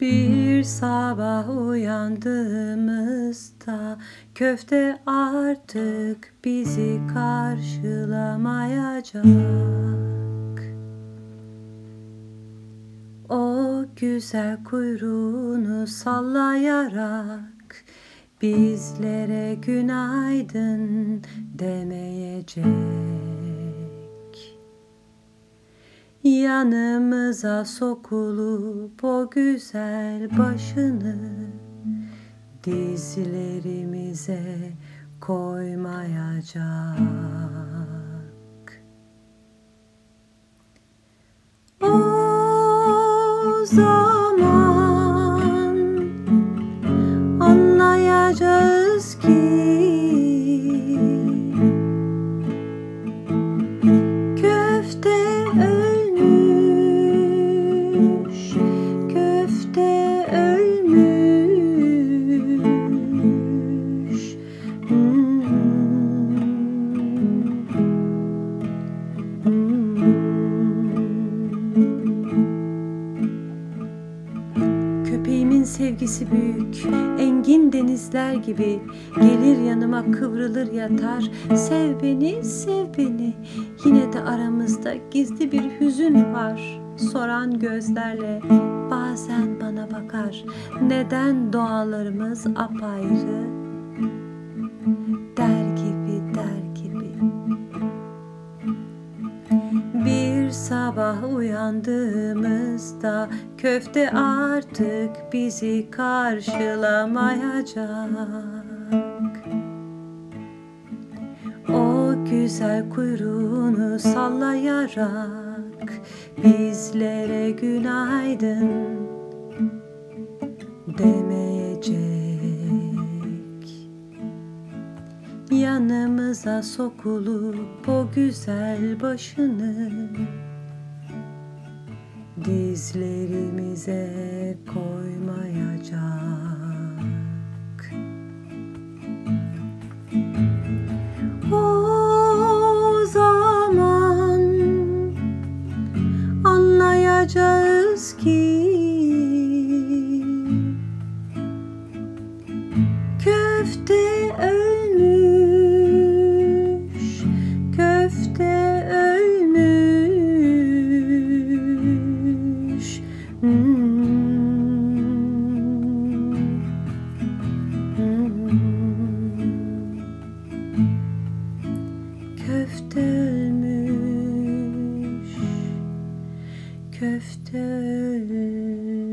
Bir sabah uyandığımızda köfte artık bizi karşılamayacak. O güzel kuyruğunu sallayarak bizlere günaydın demeyecek. Yanımıza sokulup o güzel başını dizlerimize koymayacak. O zaman anlayacağız ki sevgisi büyük, engin denizler gibi Gelir yanıma kıvrılır yatar. Sev beni, sev beni. Yine de aramızda gizli bir hüzün var. Soran gözlerle bazen bana bakar. Neden dualarımız apayrı? Der sabah uyandığımızda köfte artık bizi karşılamayacak. O güzel kuyruğunu sallayarak bizlere günaydın demeyecek. Yanımıza sokulup o güzel başını dizlerimize koymayacak. O zaman anlayacağız ki Köfte köfte ölmüş